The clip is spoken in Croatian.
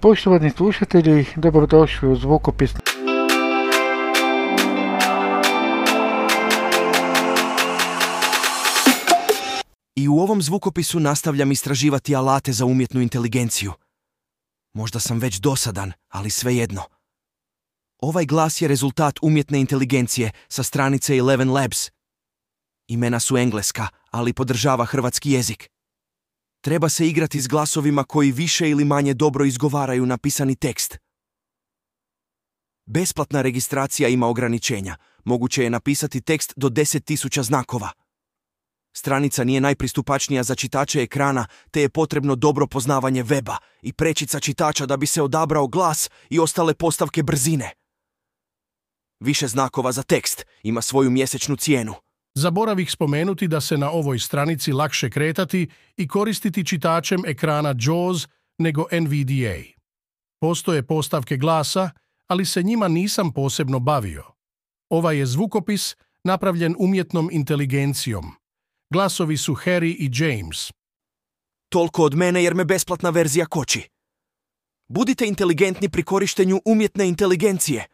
Poštovani slušatelji, dobrodošli u zvukopis. I u ovom zvukopisu nastavljam istraživati alate za umjetnu inteligenciju. Možda sam već dosadan, ali svejedno. Ovaj glas je rezultat umjetne inteligencije sa stranice Eleven Labs. Imena su engleska, ali podržava hrvatski jezik. Treba se igrati s glasovima koji više ili manje dobro izgovaraju napisani tekst. Besplatna registracija ima ograničenja. Moguće je napisati tekst do 10.000 znakova. Stranica nije najpristupačnija za čitače ekrana, te je potrebno dobro poznavanje weba i prečica čitača da bi se odabrao glas i ostale postavke brzine. Više znakova za tekst ima svoju mjesečnu cijenu. Zaboravih spomenuti da se na ovoj stranici lakše kretati i koristiti čitačem ekrana JAWS nego NVDA. Postoje postavke glasa, ali se njima nisam posebno bavio. Ovaj je zvukopis napravljen umjetnom inteligencijom. Glasovi su Harry i James. Toliko od mene jer me besplatna verzija koči. Budite inteligentni pri korištenju umjetne inteligencije.